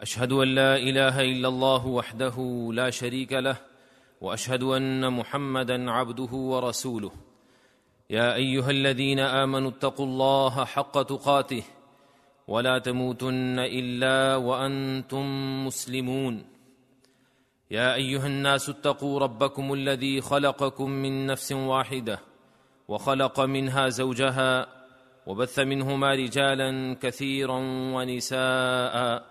أشهد أن لا إله إلا الله وحده لا شريك له وأشهد أن محمدا عبده ورسوله. يا أيها الذين آمنوا اتقوا الله حق تقاته ولا تموتن إلا وأنتم مسلمون. يا أيها الناس اتقوا ربكم الذي خلقكم من نفس واحدة وخلق منها زوجها وبث منهما رجالا كثيرا ونساء.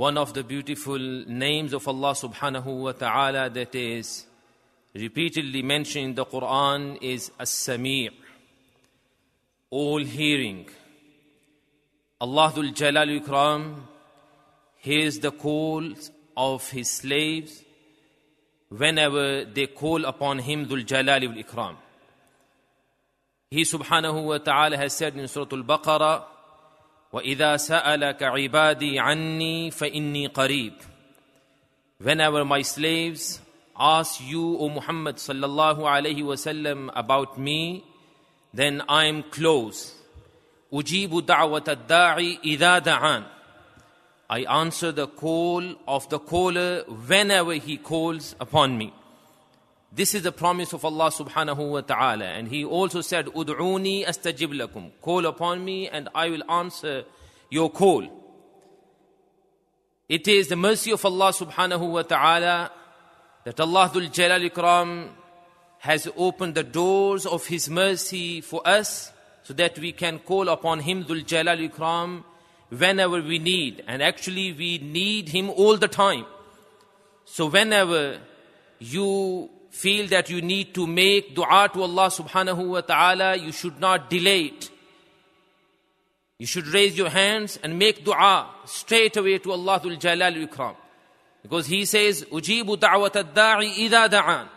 one of the beautiful names of Allah subhanahu wa ta'ala that is repeatedly mentioned in the Quran is As-Sami' all hearing. Allah Dhul Jalal Ikram hears the calls of his slaves whenever they call upon him Dhul Jalali wal Ikram. He subhanahu wa ta'ala has said in Surah Al-Baqarah, وَإِذَا سَأَلَكَ عِبَادِي عَنِّي فَإِنِّي قَرِيبٌ Whenever my slaves ask you, O Muhammad sallallahu alayhi wasallam, about me, then I am close. أُجِيبُ دَعْوَةَ الدَّاعِ إِذَا دَعَانِ I answer the call of the caller whenever he calls upon me. This is the promise of Allah subhanahu wa ta'ala. And he also said, Ud'uni astajib lakum. Call upon me and I will answer your call. It is the mercy of Allah subhanahu wa ta'ala that Allah Dhul Jalal Ikram has opened the doors of His mercy for us so that we can call upon Him Dhul Jalal Ikram whenever we need. And actually, we need Him all the time. So, whenever you feel that you need to make dua to Allah subhanahu wa ta'ala, you should not delay it. You should raise your hands and make dua straight away to Allah Dhul Jalal Ikram. Because He says, Ujibu idha da'an.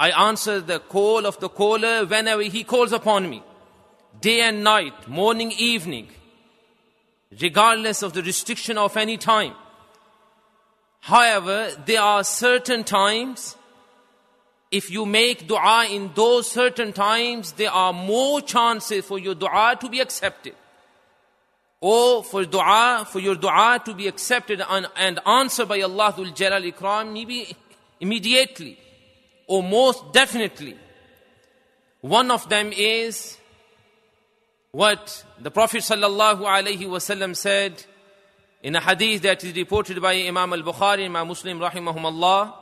I answer the call of the caller whenever he calls upon me. Day and night, morning, evening regardless of the restriction of any time. However, there are certain times, if you make dua in those certain times, there are more chances for your dua to be accepted. Or for dua, for your dua to be accepted and, and answered by Allah Dhul Jalal Ikram, maybe immediately or most definitely. One of them is what the Prophet sallallahu alaihi wasallam said in a hadith that is reported by Imam al-Bukhari, Imam Muslim rahimahumullah,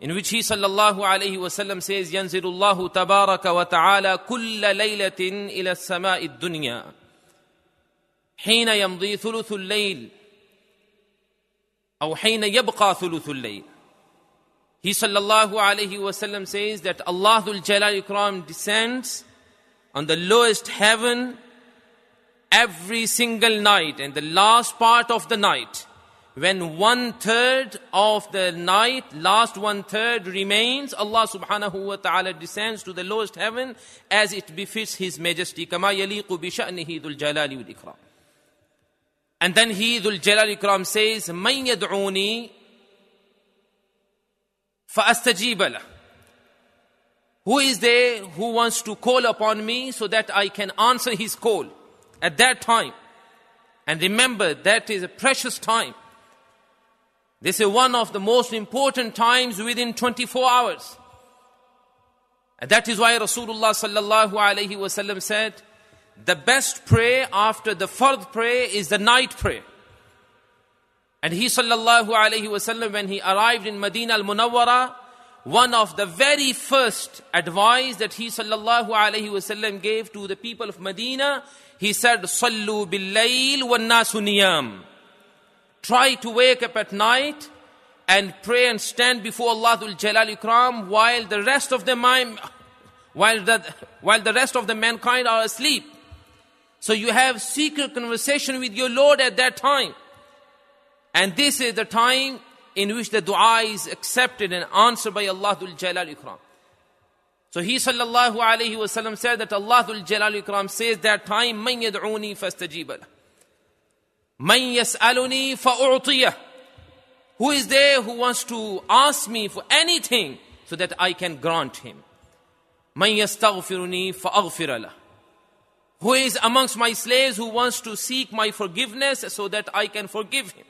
in which he sallallahu alaihi wasallam says, ينزل الله تبارك وتعالى كل ليلة إلى السماء الدنيا حين يمضي ثلث الليل أو حين يبقى ثلث الليل He sallallahu alaihi wasallam says that Allah Dhul Jalal Ikram descends on the lowest heaven every single night and the last part of the night when one third of the night last one third remains allah subhanahu wa ta'ala descends to the lowest heaven as it befits his majesty yaliqu bi sha'nihi dhul jalali wal and then he dhul jalali ikram says yad'uni fa astajiba lahu who is there who wants to call upon me so that I can answer his call at that time? And remember, that is a precious time. This is one of the most important times within 24 hours. And that is why Rasulullah sallallahu alayhi wasallam said, the best prayer after the fard prayer is the night prayer. And he sallallahu alayhi wasallam, when he arrived in Medina al-Munawwara, one of the very first advice that he sallallahu alaihi wasallam gave to the people of Medina, he said, "Sallu bil layl wa niyam." try to wake up at night and pray and stand before Allah Jalal Ikram while the rest of the mind, while the while the rest of the mankind are asleep. So you have secret conversation with your Lord at that time. And this is the time in which the dua is accepted and answered by Allah Jalal Ikram. So he sallallahu alayhi wasallam said that Allah Jalal Ikram says that time man yad'uni fastajibalah. Man yas'aluni fa'u'tiyah. Who is there who wants to ask me for anything so that I can grant him? Man yastaghfiruni fa'aghfir Who is amongst my slaves who wants to seek my forgiveness so that I can forgive him?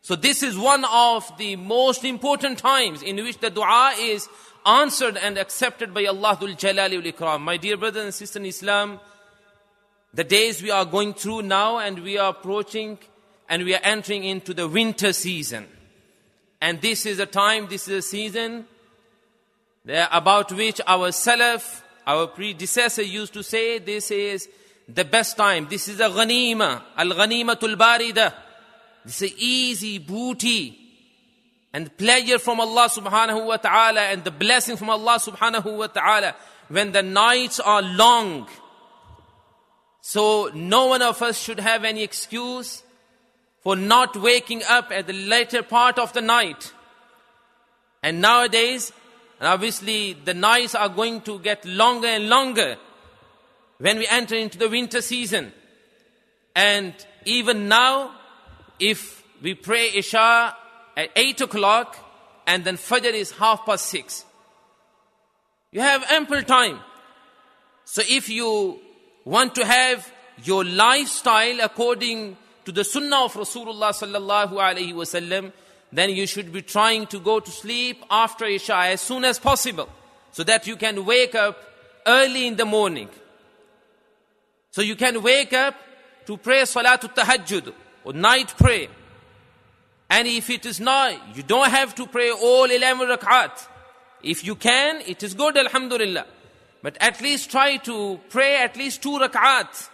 So this is one of the most important times in which the dua is answered and accepted by Allah Jalali Ikram. My dear brothers and sisters in Islam, the days we are going through now and we are approaching and we are entering into the winter season. And this is a time, this is a season about which our Salaf, our predecessor used to say, this is the best time. This is a ghanima, al-ghanimatul barida. This is easy booty and pleasure from Allah subhanahu wa ta'ala and the blessing from Allah subhanahu wa ta'ala when the nights are long. So no one of us should have any excuse for not waking up at the later part of the night. And nowadays, obviously, the nights are going to get longer and longer when we enter into the winter season. And even now, if we pray Isha at 8 o'clock and then Fajr is half past 6, you have ample time. So if you want to have your lifestyle according to the sunnah of Rasulullah sallallahu alaihi wasallam, then you should be trying to go to sleep after Isha as soon as possible so that you can wake up early in the morning. So you can wake up to pray Salatul Tahajjud or night prayer. And if it is not, you don't have to pray all 11 rakat. If you can, it is good, Alhamdulillah. But at least try to pray at least two rakat.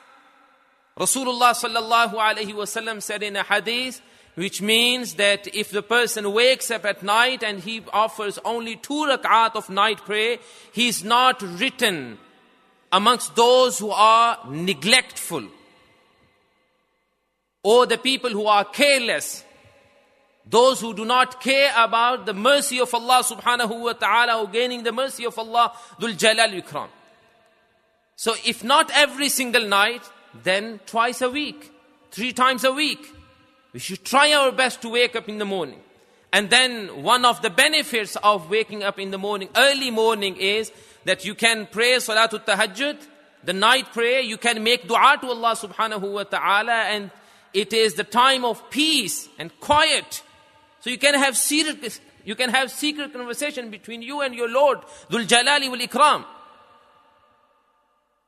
Rasulullah sallallahu alaihi wasallam said in a hadith, which means that if the person wakes up at night and he offers only two rak'at of night prayer, he is not written amongst those who are neglectful or the people who are careless those who do not care about the mercy of Allah subhanahu wa ta'ala or gaining the mercy of Allah dhul jalal ikram so if not every single night then twice a week, three times a week. We should try our best to wake up in the morning. And then one of the benefits of waking up in the morning, early morning, is that you can pray Salatul Tahajjud, the night prayer, you can make dua to Allah subhanahu wa ta'ala, and it is the time of peace and quiet. So you can have secret, you can have secret conversation between you and your Lord, Dhul Jalali wal Ikram.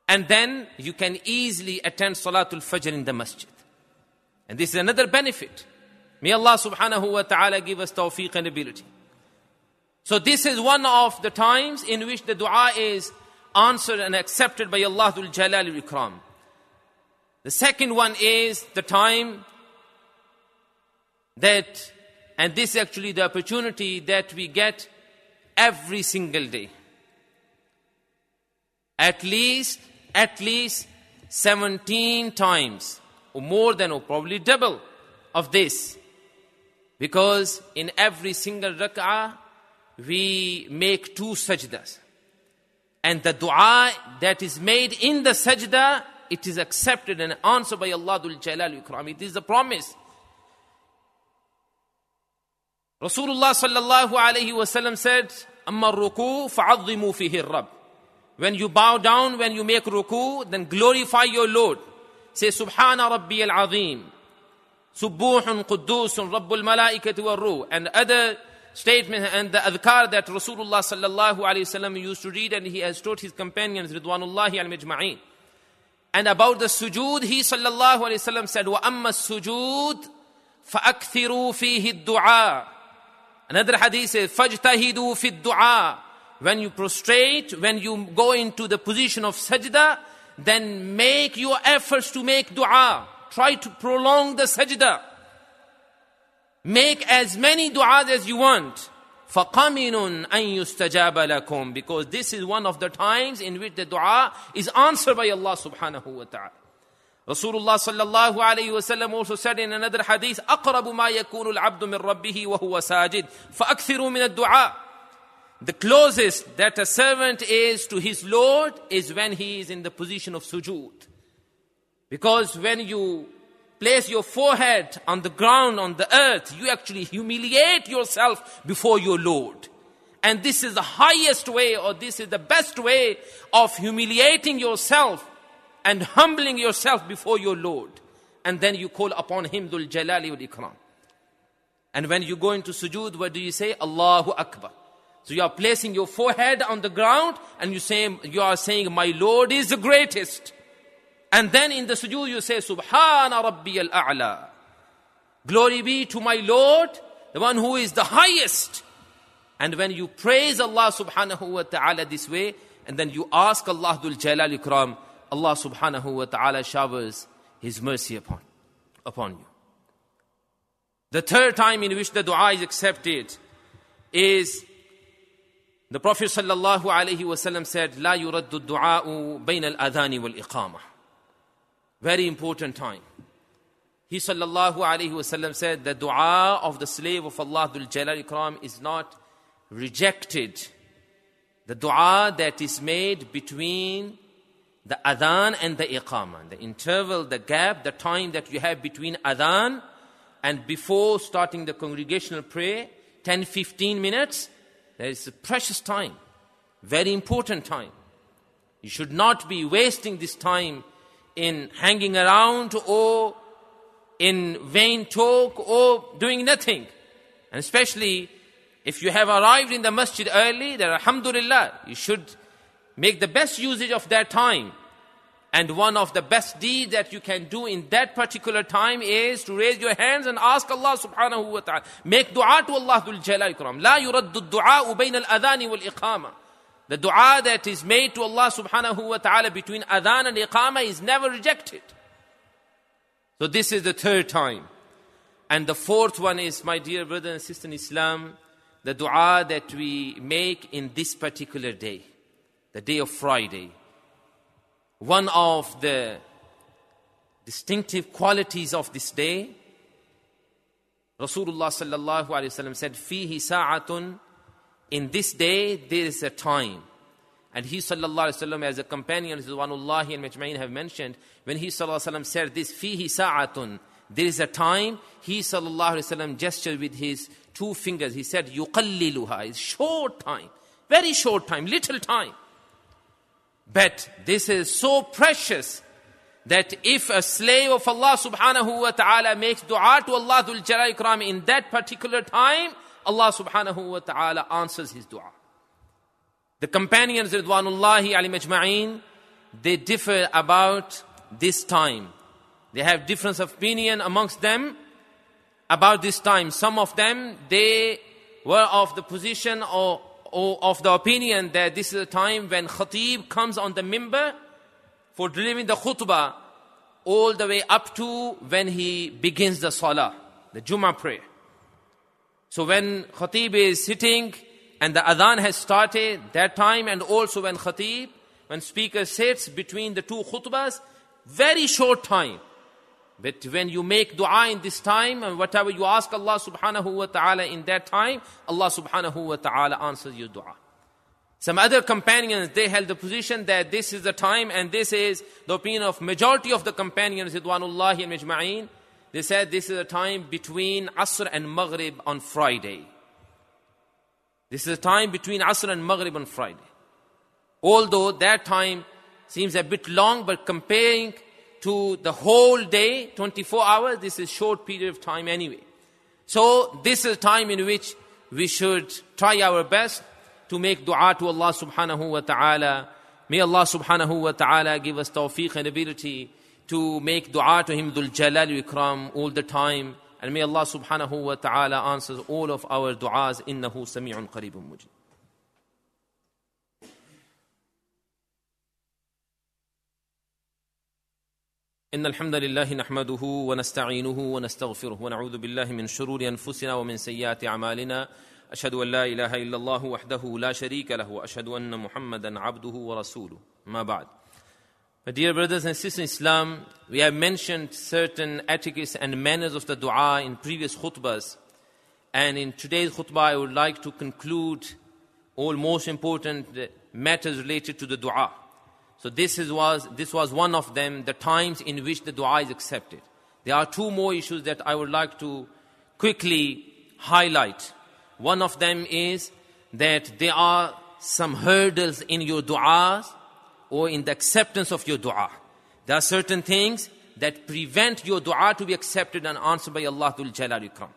And then you can easily attend Salatul Fajr in the masjid. And this is another benefit. May Allah subhanahu wa ta'ala give us tawfiq and ability. So this is one of the times in which the dua is answered and accepted by Allah Jalal Ikram. The second one is the time that, and this is actually the opportunity that we get every single day. At least at least 17 times, or more than, or probably double of this. Because in every single rak'ah, we make two sajdas. And the dua that is made in the sajda, it is accepted and answered by Allah Jalal Ikram. It is the promise. Rasulullah sallallahu alayhi wasallam said, أما الركوع فعظموا فيه الرب when you bow down, when you make ruku, then glorify your Lord. Say, Subhana Rabbi al-Azim. Subbuhun Qudusun Rabbul Malaikati wa Ruh. And other statements and the adhkar that Rasulullah sallallahu alayhi wasallam used to read and he has taught his companions, Ridwanullahi al-Majma'in. And about the sujood, he sallallahu alayhi wasallam said, وَأَمَّا السُّجُود فَأَكْثِرُوا فِيهِ الدُّعَاء Another hadith says, فَاجْتَهِدُوا فِي الدُّعَاء When you prostrate, when you go into the position of sajda, then make your efforts to make dua. Try to prolong the sajda. Make as many du'as as you want. فَقَمِنٌ أَن يُسْتَجَابَ لَكُمْ Because this is one of the times in which the dua is answered by Allah subhanahu wa ta'ala. Rasulullah sallallahu alayhi wasallam also said in another hadith, أقرب ما يكون العبد من ربه وهو ساجد فأكثروا من الدعاء. The closest that a servant is to his Lord is when he is in the position of sujood. Because when you place your forehead on the ground, on the earth, you actually humiliate yourself before your Lord. And this is the highest way, or this is the best way of humiliating yourself and humbling yourself before your Lord. And then you call upon Him, Dhul Jalali wal Ikram. And when you go into sujood, what do you say? Allahu Akbar. So you are placing your forehead on the ground and you say you are saying, My Lord is the greatest. And then in the sujood you say, Subhana Rabbi al A'la. Glory be to my Lord, the one who is the highest. And when you praise Allah subhanahu wa ta'ala this way, and then you ask Allah Dhul Jalal Ikram, Allah subhanahu wa ta'ala showers His mercy upon, upon you. The third time in which the dua is accepted is the Prophet sallallahu alaihi wasallam said, لا يرد الدعاء بين الآذان والإقامة. Very important time. He sallallahu alaihi wasallam said, "The du'a of the slave of Allah Dhul Jalal Ikram is not rejected. The du'a that is made between the adhan and the iqamah, the interval, the gap, the time that you have between adhan and before starting the congregational prayer, 10 15 minutes, that is a precious time, very important time. You should not be wasting this time in hanging around or in vain talk or doing nothing. And especially if you have arrived in the masjid early, then alhamdulillah, you should Make the best usage of their time. And one of the best deeds that you can do in that particular time is to raise your hands and ask Allah subhanahu wa ta'ala. Make dua to Allah dhul jalal ikram. La yuraddu dua bayna al-adhani wal iqama. The dua that is made to Allah subhanahu wa ta'ala between adhan and iqama is never rejected. So this is the third time. And the fourth one is, my dear brother and sister in Islam, the dua that we make in this particular day the day of Friday. One of the distinctive qualities of this day, Rasulullah sallallahu alayhi wasallam said, "Fihi sa'atun." In this day, there is a time. And he sallallahu alayhi wasallam, as a companion, Rizwanullahi and Majma'in have mentioned, when he sallallahu alayhi wasallam said this, "Fihi sa'atun," there is a time. He sallallahu alayhi wasallam gestured with his two fingers. He said, "Yuqalliluha." It's short time, very short time, little time. But this is so precious that if a slave of Allah subhanahu wa ta'ala makes dua to Allah Dhul Jalal Ikram in that particular time, Allah subhanahu wa ta'ala answers his dua. The companions Ridwanullahi Ali Majma'een, they differ about this time. They have difference of opinion amongst them about this time. Some of them, they were of the position or or of the opinion that this is a time when khatib comes on the mimbar for delivering the khutbah all the way up to when he begins the salah, the Jummah prayer. So when khatib is sitting and the adhan has started, that time and also when khatib, when speaker sits between the two khutbahs, very short time. But when you make dua in this time and whatever you ask Allah subhanahu wa ta'ala in that time, Allah subhanahu wa ta'ala answers your dua. Some other companions, they held the position that this is the time and this is the opinion of majority of the companions, Ridwanullahi and Majma'een. They said this is a time between Asr and Maghrib on Friday. This is a time between Asr and Maghrib on Friday. Although that time seems a bit long, but comparing to the whole day, 24 hours, this is short period of time anyway. So this is a time in which we should try our best to make dua to Allah subhanahu wa ta'ala. May Allah subhanahu wa ta'ala give us tawfiq and ability to make dua to Him Dhul Jalal Ikram all the time And may Allah subhanahu wa ta'ala answer all of our du'as. Innahu sami'un qareebun mujib. إن الحمد لله نحمده ونستعينه ونستغفره ونعوذ بالله من شرور أنفسنا ومن سيئات أعمالنا أشهد أن لا إله إلا الله وحده لا شريك له وأشهد أن محمدا عبده ورسوله ما بعد My dear brothers and sisters in Islam, we have mentioned certain etiquettes and manners of the dua in previous khutbahs. And in today's khutbah, I would like to conclude all most important matters related to the dua. So this is, was, this was one of them, the times in which the dua is accepted. There are two more issues that I would like to quickly highlight. One of them is that there are some hurdles in your du'as or in the acceptance of your dua. There are certain things that prevent your dua to be accepted and answered by Allah Dhul Jalal Ikram.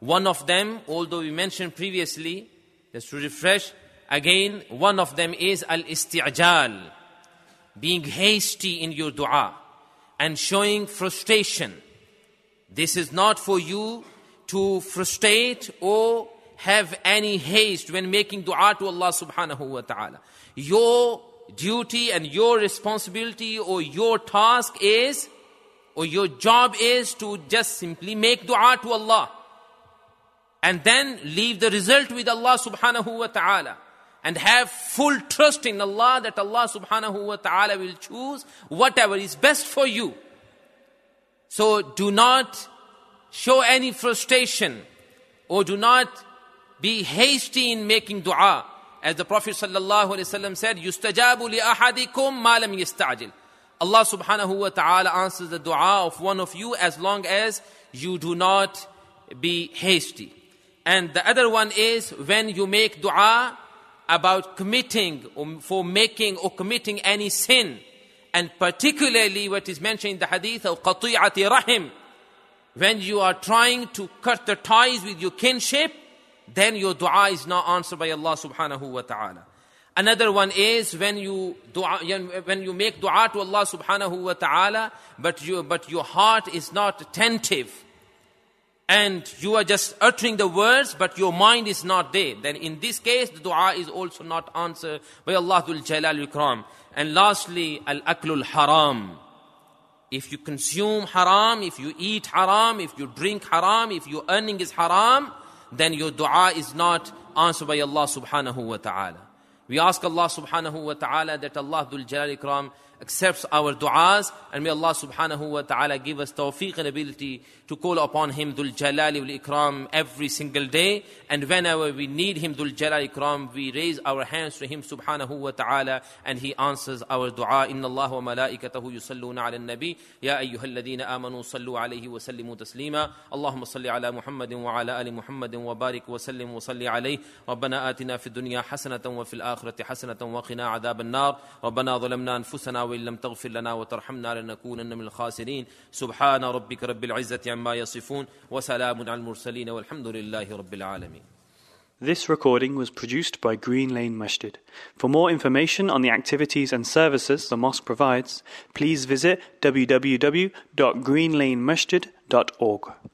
One of them, although we mentioned previously, just to refresh, again, one of them is al-isti'jal, being hasty in your dua and showing frustration. This is not for you to frustrate or have any haste when making dua to Allah subhanahu wa ta'ala. Your duty and your responsibility or your task is, or your job is to just simply make dua to Allah. And then leave the result with Allah subhanahu wa ta'ala and have full trust in Allah that Allah subhanahu wa ta'ala will choose whatever is best for you. So do not show any frustration or do not be hasty in making dua. As the Prophet sallallahu alaihi wasallam said, "Yustajabu li ahadikum malam yustajil." Allah subhanahu wa ta'ala answers the dua of one of you as long as you do not be hasty. And the other one is when you make dua, about committing or for making or committing any sin. And particularly what is mentioned in the hadith of qati'ati rahim. When you are trying to cut the ties with your kinship, then your dua is not answered by Allah subhanahu wa ta'ala. Another one is when you dua, when you make dua to Allah subhanahu wa ta'ala, but you, but your heart is not attentive. And you are just uttering the words, but your mind is not there. Then in this case, the dua is also not answered by Allah Dhul Jalal Ikram. And lastly, al-aklul haram. If you consume haram, if you eat haram, if you drink haram, if your earning is haram, then your dua is not answered by Allah subhanahu wa ta'ala. We ask Allah subhanahu wa ta'ala that Allah Dhul Jalal Ikram accepts our du'as and may Allah subhanahu wa ta'ala give us tawfiq and ability to call upon Him Dhul Jalali wal Ikram every single day and whenever we need Him Dhul Jalali Ikram we raise our hands to Him subhanahu wa ta'ala and He answers our dua Inna Allah wa malaikatahu yusalluna ala nabi Ya ayyuha alladhina amanu sallu alayhi wa sallimu taslima Allahumma salli ala Muhammadin wa ala ali Muhammadin wa barik wa sallim wa salli alayhi ربنا آتنا في الدنيا حسنة وفي الآخرة حسنة وقنا عذاب النار ربنا ظلمنا أنفسنا وإن لم تغفر لنا وترحمنا لنكونن من الخاسرين سبحان ربك رب العزة عما يصفون وسلام على المرسلين والحمد لله رب العالمين This recording was produced by Green Lane Masjid. For more information on the activities and services the mosque provides, please visit www.greenlanemasjid.org.